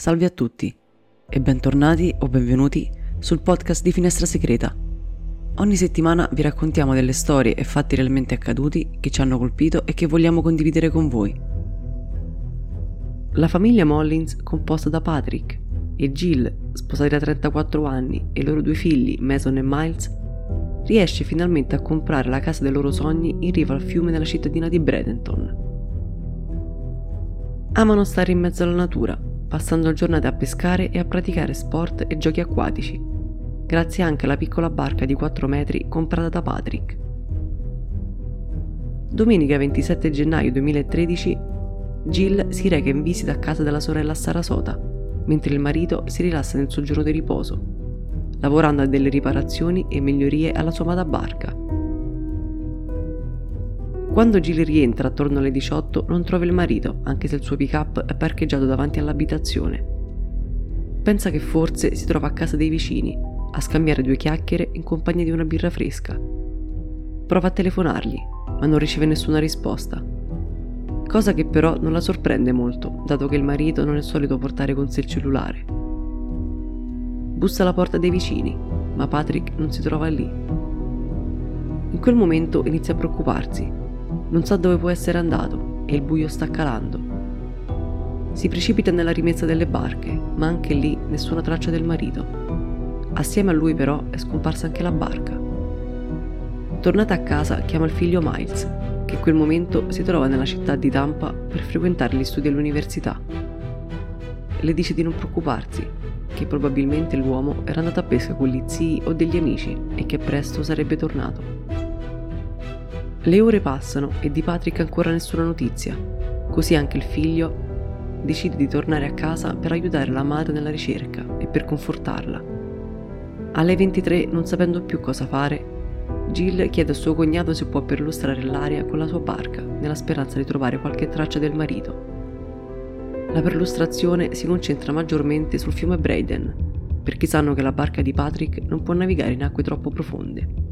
Salve a tutti e bentornati o benvenuti sul podcast di Finestra Segreta. Ogni settimana vi raccontiamo delle storie e fatti realmente accaduti che ci hanno colpito e che vogliamo condividere con voi. La famiglia Mollins, composta da Patrick e Jill, sposati da 34 anni, e i loro due figli, Mason e Miles, riesce finalmente a comprare la casa dei loro sogni in riva al fiume nella cittadina di Bradenton. Amano stare in mezzo alla natura passando giornate a pescare e a praticare sport e giochi acquatici, grazie anche alla piccola barca di 4 metri comprata da Patrick. Domenica 27 gennaio 2013 Jill si reca in visita a casa della sorella Sarasota, mentre il marito si rilassa nel suo giorno di riposo, lavorando a delle riparazioni e migliorie alla sua amata barca. Quando Jill rientra attorno alle 18 non trova il marito, anche se il suo pick-up è parcheggiato davanti all'abitazione. Pensa che forse si trova a casa dei vicini, a scambiare due chiacchiere in compagnia di una birra fresca. Prova a telefonargli, ma non riceve nessuna risposta. Cosa che però non la sorprende molto, dato che il marito non è solito portare con sé il cellulare. Bussa alla porta dei vicini, ma Patrick non si trova lì. In quel momento inizia a preoccuparsi non sa dove può essere andato e il buio sta calando. Si precipita nella rimezza delle barche, ma anche lì nessuna traccia del marito. Assieme a lui però è scomparsa anche la barca. Tornata a casa chiama il figlio Miles, che in quel momento si trova nella città di Tampa per frequentare gli studi all'università. Le dice di non preoccuparsi, che probabilmente l'uomo era andato a pesca con gli zii o degli amici e che presto sarebbe tornato. Le ore passano e di Patrick ancora nessuna notizia, così anche il figlio decide di tornare a casa per aiutare la madre nella ricerca e per confortarla. Alle 23, non sapendo più cosa fare, Jill chiede a suo cognato se può perlustrare l'aria con la sua barca, nella speranza di trovare qualche traccia del marito. La perlustrazione si concentra maggiormente sul fiume Braden, perché sanno che la barca di Patrick non può navigare in acque troppo profonde.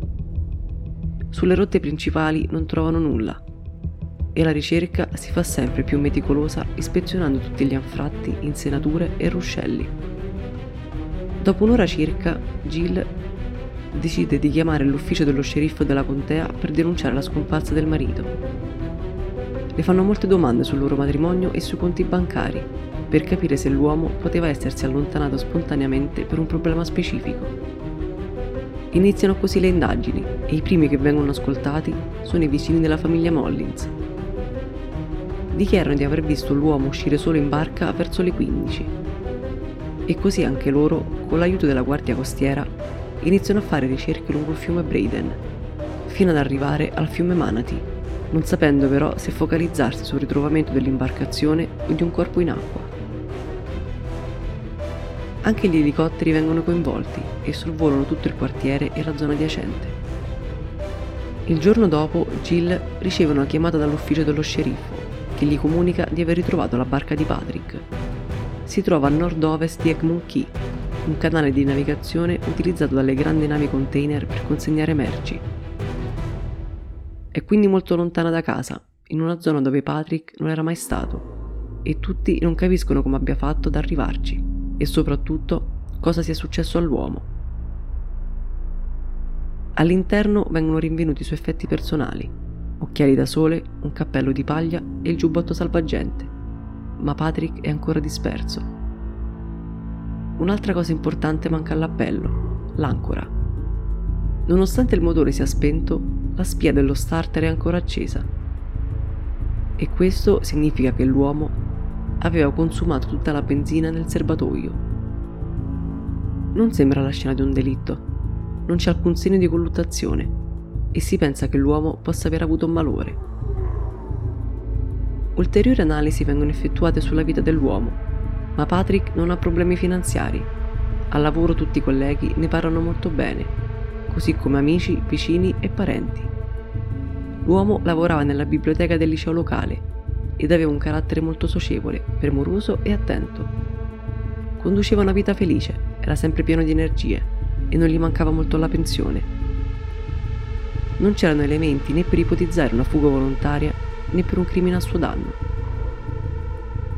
Sulle rotte principali non trovano nulla e la ricerca si fa sempre più meticolosa ispezionando tutti gli anfratti, insenature e ruscelli. Dopo un'ora circa, Jill decide di chiamare l'ufficio dello sceriffo della contea per denunciare la scomparsa del marito. Le fanno molte domande sul loro matrimonio e sui conti bancari, per capire se l'uomo poteva essersi allontanato spontaneamente per un problema specifico. Iniziano così le indagini e i primi che vengono ascoltati sono i vicini della famiglia Mollins. Dichiarano di aver visto l'uomo uscire solo in barca verso le 15 e così anche loro, con l'aiuto della guardia costiera, iniziano a fare ricerche lungo il fiume Braden, fino ad arrivare al fiume Manatee, non sapendo però se focalizzarsi sul ritrovamento dell'imbarcazione o di un corpo in acqua. Anche gli elicotteri vengono coinvolti e sorvolano tutto il quartiere e la zona adiacente. Il giorno dopo Jill riceve una chiamata dall'ufficio dello sceriffo che gli comunica di aver ritrovato la barca di Patrick. Si trova a nord-ovest di Egmont Key, un canale di navigazione utilizzato dalle grandi navi container per consegnare merci. È quindi molto lontana da casa, in una zona dove Patrick non era mai stato, e tutti non capiscono come abbia fatto ad arrivarci e soprattutto cosa sia successo all'uomo. All'interno vengono rinvenuti i suoi effetti personali, occhiali da sole, un cappello di paglia e il giubbotto salvagente, ma Patrick è ancora disperso. Un'altra cosa importante manca all'appello, l'ancora. Nonostante il motore sia spento, la spia dello starter è ancora accesa. E questo significa che l'uomo aveva consumato tutta la benzina nel serbatoio. Non sembra la scena di un delitto, non c'è alcun segno di colluttazione e si pensa che l'uomo possa aver avuto un malore. Ulteriori analisi vengono effettuate sulla vita dell'uomo, ma Patrick non ha problemi finanziari. Al lavoro tutti i colleghi ne parlano molto bene, così come amici, vicini e parenti. L'uomo lavorava nella biblioteca del liceo locale ed aveva un carattere molto socievole, premuroso e attento. Conduceva una vita felice, era sempre pieno di energie e non gli mancava molto la pensione. Non c'erano elementi né per ipotizzare una fuga volontaria né per un crimine a suo danno.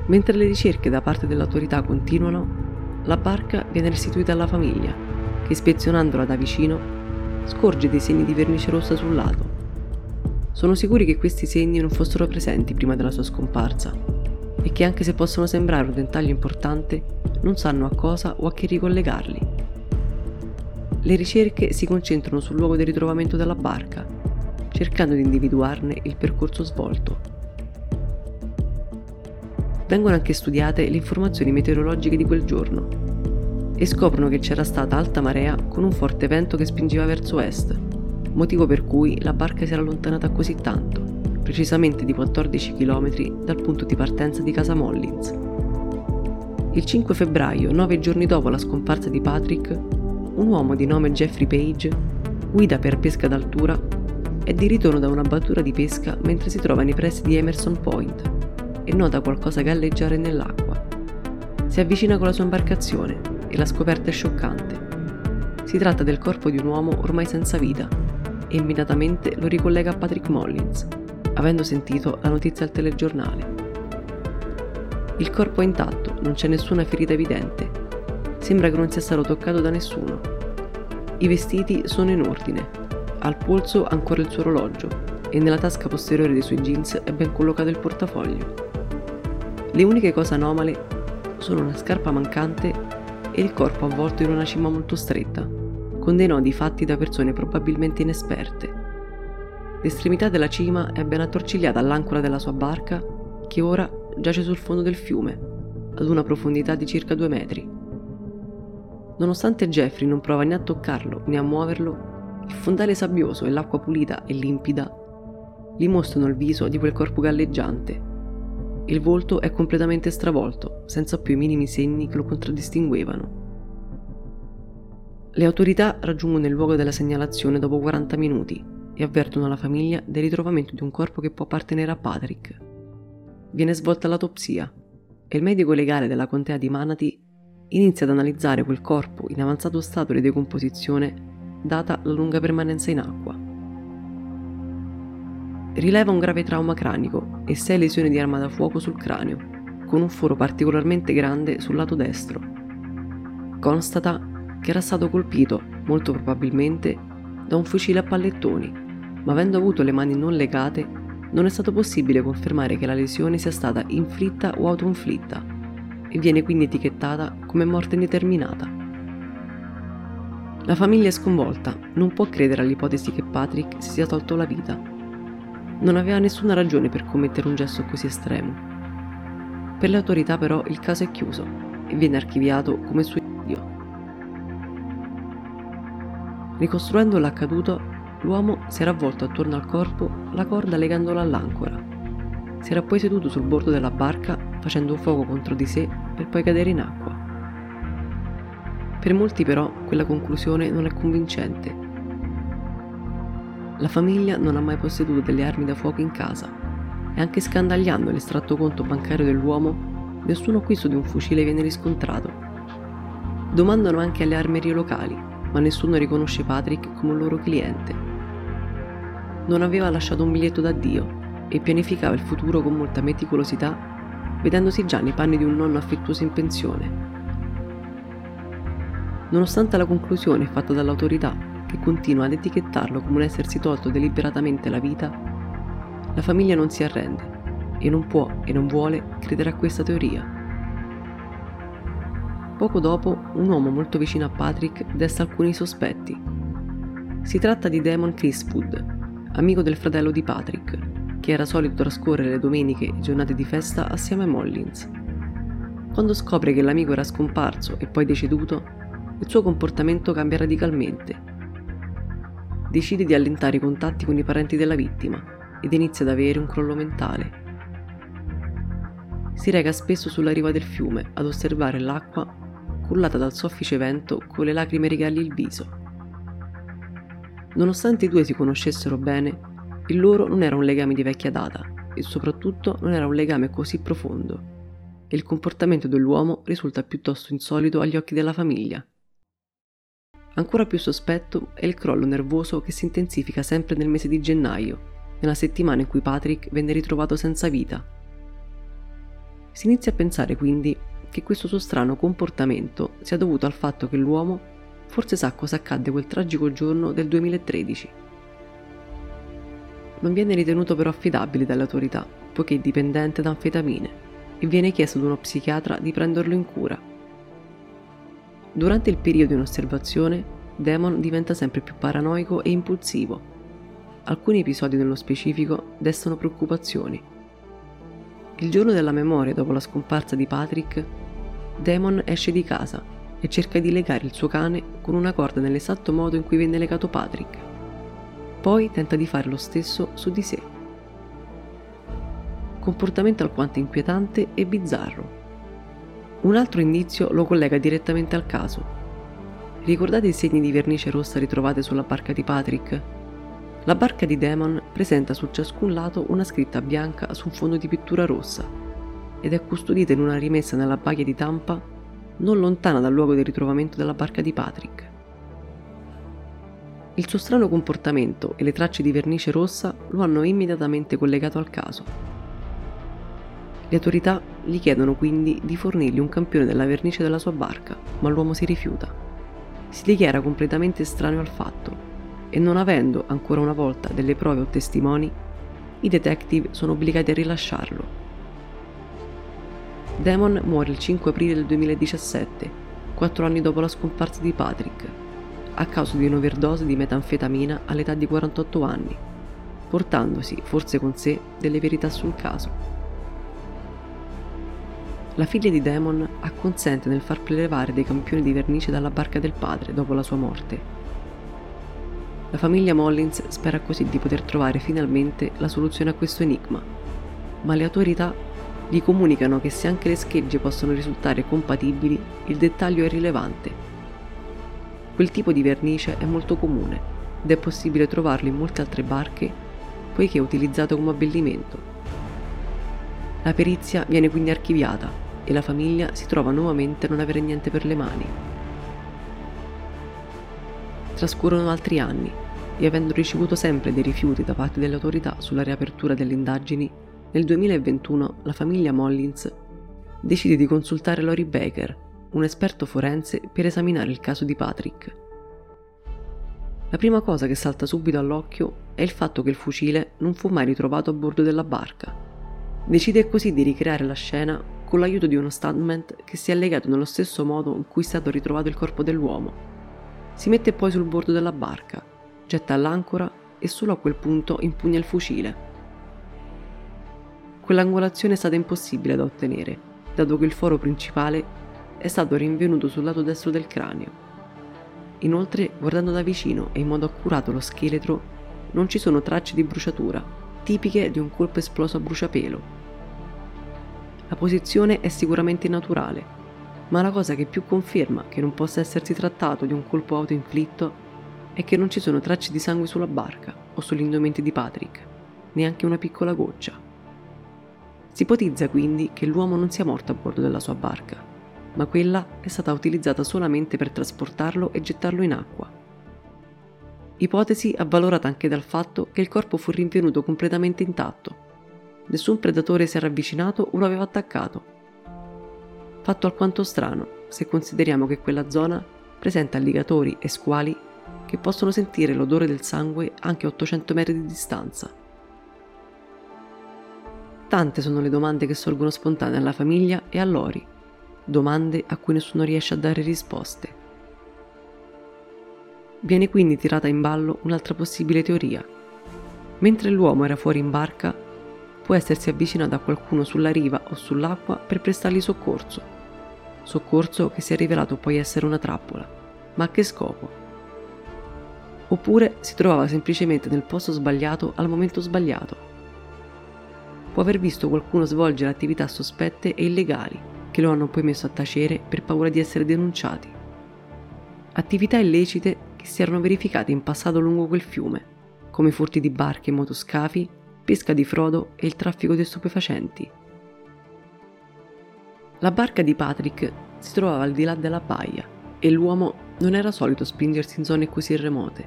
Mentre le ricerche da parte dell'autorità continuano, la barca viene restituita alla famiglia, che ispezionandola da vicino scorge dei segni di vernice rossa sul lato. Sono sicuri che questi segni non fossero presenti prima della sua scomparsa e che anche se possono sembrare un dettaglio importante, non sanno a cosa o a che ricollegarli. Le ricerche si concentrano sul luogo del ritrovamento della barca, cercando di individuarne il percorso svolto. Vengono anche studiate le informazioni meteorologiche di quel giorno e scoprono che c'era stata alta marea con un forte vento che spingeva verso est, motivo per cui la barca si era allontanata così tanto, precisamente di 14 km dal punto di partenza di Casa Mollins. Il 5 febbraio, nove giorni dopo la scomparsa di Patrick, un uomo di nome Jeffrey Page guida per pesca d'altura è di ritorno da una battura di pesca mentre si trova nei pressi di Emerson Point e nota qualcosa galleggiare nell'acqua. Si avvicina con la sua imbarcazione e la scoperta è scioccante. Si tratta del corpo di un uomo ormai senza vita e immediatamente lo ricollega a Patrick Mollins, avendo sentito la notizia al telegiornale. Il corpo è intatto, non c'è nessuna ferita evidente Sembra che non sia stato toccato da nessuno. I vestiti sono in ordine. Al polso ancora il suo orologio e nella tasca posteriore dei suoi jeans è ben collocato il portafoglio. Le uniche cose anomale sono una scarpa mancante e il corpo avvolto in una cima molto stretta, con dei nodi fatti da persone probabilmente inesperte. L'estremità della cima è ben attorcigliata all'ancora della sua barca, che ora giace sul fondo del fiume, ad una profondità di circa due metri. Nonostante Jeffrey non prova né a toccarlo né a muoverlo, il fondale sabbioso e l'acqua pulita e limpida gli mostrano il viso di quel corpo galleggiante. Il volto è completamente stravolto, senza più i minimi segni che lo contraddistinguevano. Le autorità raggiungono il luogo della segnalazione dopo 40 minuti e avvertono la famiglia del ritrovamento di un corpo che può appartenere a Patrick. Viene svolta l'autopsia e il medico legale della contea di Manatee inizia ad analizzare quel corpo in avanzato stato di decomposizione data la lunga permanenza in acqua. Rileva un grave trauma cranico e sei lesioni di arma da fuoco sul cranio, con un foro particolarmente grande sul lato destro. Constata che era stato colpito, molto probabilmente, da un fucile a pallettoni, ma avendo avuto le mani non legate, non è stato possibile confermare che la lesione sia stata inflitta o autoinflitta e viene quindi etichettata come morte indeterminata. La famiglia è sconvolta, non può credere all'ipotesi che Patrick si sia tolto la vita. Non aveva nessuna ragione per commettere un gesto così estremo. Per le autorità però il caso è chiuso e viene archiviato come suicidio. Ricostruendo l'accaduto, l'uomo si era avvolto attorno al corpo la corda legandola all'ancora. Si era poi seduto sul bordo della barca facendo un fuoco contro di sé per poi cadere in acqua. Per molti però quella conclusione non è convincente. La famiglia non ha mai posseduto delle armi da fuoco in casa e anche scandagliando l'estratto conto bancario dell'uomo, nessun acquisto di un fucile viene riscontrato. Domandano anche alle armerie locali, ma nessuno riconosce Patrick come un loro cliente. Non aveva lasciato un biglietto d'addio e pianificava il futuro con molta meticolosità vedendosi già nei panni di un nonno affettuoso in pensione. Nonostante la conclusione fatta dall'autorità, che continua ad etichettarlo come un essersi tolto deliberatamente la vita, la famiglia non si arrende e non può e non vuole credere a questa teoria. Poco dopo, un uomo molto vicino a Patrick desta alcuni sospetti. Si tratta di Damon Criswood, amico del fratello di Patrick, che era solito trascorrere le domeniche e giornate di festa assieme a Mollins. Quando scopre che l'amico era scomparso e poi deceduto, il suo comportamento cambia radicalmente. Decide di allentare i contatti con i parenti della vittima ed inizia ad avere un crollo mentale. Si reca spesso sulla riva del fiume ad osservare l'acqua cullata dal soffice vento con le lacrime regali il viso. Nonostante i due si conoscessero bene, il loro non era un legame di vecchia data e soprattutto non era un legame così profondo e il comportamento dell'uomo risulta piuttosto insolito agli occhi della famiglia. Ancora più sospetto è il crollo nervoso che si intensifica sempre nel mese di gennaio, nella settimana in cui Patrick venne ritrovato senza vita. Si inizia a pensare quindi che questo suo strano comportamento sia dovuto al fatto che l'uomo forse sa cosa accadde quel tragico giorno del 2013. Non viene ritenuto però affidabile dalle autorità, poiché dipendente da anfetamine, e viene chiesto ad uno psichiatra di prenderlo in cura. Durante il periodo in osservazione, Damon diventa sempre più paranoico e impulsivo. Alcuni episodi nello specifico destano preoccupazioni. Il giorno della memoria dopo la scomparsa di Patrick, Damon esce di casa e cerca di legare il suo cane con una corda nell'esatto modo in cui venne legato Patrick. Poi tenta di fare lo stesso su di sé. Comportamento alquanto inquietante e bizzarro. Un altro indizio lo collega direttamente al caso. Ricordate i segni di vernice rossa ritrovati sulla barca di Patrick? La barca di Demon presenta su ciascun lato una scritta bianca su un fondo di pittura rossa ed è custodita in una rimessa nella baia di Tampa non lontana dal luogo del ritrovamento della barca di Patrick. Il suo strano comportamento e le tracce di vernice rossa lo hanno immediatamente collegato al caso. Le autorità gli chiedono quindi di fornirgli un campione della vernice della sua barca, ma l'uomo si rifiuta si dichiara completamente estraneo al fatto e non avendo ancora una volta delle prove o testimoni, i detective sono obbligati a rilasciarlo. Damon muore il 5 aprile del 2017, quattro anni dopo la scomparsa di Patrick, a causa di un'overdose di metanfetamina all'età di 48 anni, portandosi forse con sé delle verità sul caso. La figlia di Damon acconsente nel far prelevare dei campioni di vernice dalla barca del padre dopo la sua morte. La famiglia Mollins spera così di poter trovare finalmente la soluzione a questo enigma, ma le autorità gli comunicano che se anche le schegge possono risultare compatibili, il dettaglio è rilevante. Quel tipo di vernice è molto comune ed è possibile trovarlo in molte altre barche poiché è utilizzato come abbellimento. La perizia viene quindi archiviata e la famiglia si trova nuovamente a non avere niente per le mani. Trascorrono altri anni e avendo ricevuto sempre dei rifiuti da parte delle autorità sulla riapertura delle indagini, nel 2021 la famiglia Mollins decide di consultare Lori Baker, un esperto forense, per esaminare il caso di Patrick. La prima cosa che salta subito all'occhio è il fatto che il fucile non fu mai ritrovato a bordo della barca. Decide così di ricreare la scena con l'aiuto di uno stuntman che si è legato nello stesso modo in cui è stato ritrovato il corpo dell'uomo. Si mette poi sul bordo della barca, getta l'ancora e solo a quel punto impugna il fucile. Quell'angolazione è stata impossibile da ottenere, dato che il foro principale è stato rinvenuto sul lato destro del cranio. Inoltre, guardando da vicino e in modo accurato lo scheletro, non ci sono tracce di bruciatura, tipiche di un colpo esploso a bruciapelo la posizione è sicuramente naturale, ma la cosa che più conferma che non possa essersi trattato di un colpo autoinflitto è che non ci sono tracce di sangue sulla barca o sugli indumenti di Patrick, neanche una piccola goccia. Si ipotizza quindi che l'uomo non sia morto a bordo della sua barca, ma quella è stata utilizzata solamente per trasportarlo e gettarlo in acqua. Ipotesi avvalorata anche dal fatto che il corpo fu rinvenuto completamente intatto Nessun predatore si era avvicinato o lo aveva attaccato. Fatto alquanto strano se consideriamo che quella zona presenta alligatori e squali che possono sentire l'odore del sangue anche a 800 metri di distanza. Tante sono le domande che sorgono spontanee alla famiglia e a Lori, domande a cui nessuno riesce a dare risposte. Viene quindi tirata in ballo un'altra possibile teoria. Mentre l'uomo era fuori in barca, può essersi avvicinato a qualcuno sulla riva o sull'acqua per prestargli soccorso. Soccorso che si è rivelato poi essere una trappola. Ma a che scopo? Oppure si trovava semplicemente nel posto sbagliato al momento sbagliato. Può aver visto qualcuno svolgere attività sospette e illegali che lo hanno poi messo a tacere per paura di essere denunciati. Attività illecite che si erano verificate in passato lungo quel fiume, come furti di barche e motoscafi pesca di frodo e il traffico di stupefacenti. La barca di Patrick si trovava al di là della baia e l'uomo non era solito spingersi in zone così remote.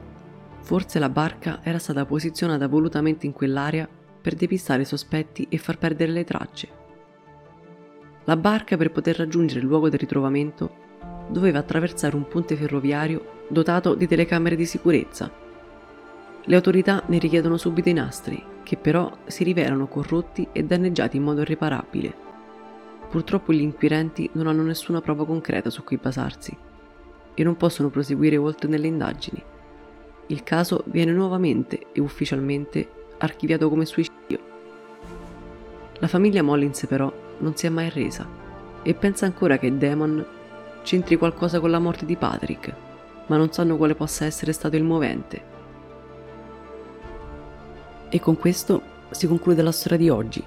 Forse la barca era stata posizionata volutamente in quell'area per depistare i sospetti e far perdere le tracce. La barca per poter raggiungere il luogo del ritrovamento doveva attraversare un ponte ferroviario dotato di telecamere di sicurezza. Le autorità ne richiedono subito i nastri, che però si rivelano corrotti e danneggiati in modo irreparabile. Purtroppo gli inquirenti non hanno nessuna prova concreta su cui basarsi e non possono proseguire oltre nelle indagini. Il caso viene nuovamente e ufficialmente archiviato come suicidio. La famiglia Mollins però non si è mai resa e pensa ancora che Damon c'entri qualcosa con la morte di Patrick, ma non sanno quale possa essere stato il movente. E con questo si conclude la storia di oggi.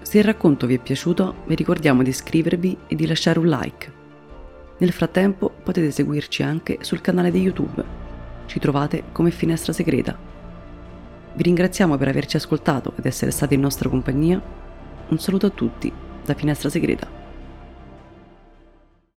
Se il racconto vi è piaciuto, vi ricordiamo di iscrivervi e di lasciare un like. Nel frattempo potete seguirci anche sul canale di YouTube. Ci trovate come Finestra Segreta. Vi ringraziamo per averci ascoltato ed essere stati in nostra compagnia. Un saluto a tutti da Finestra Segreta.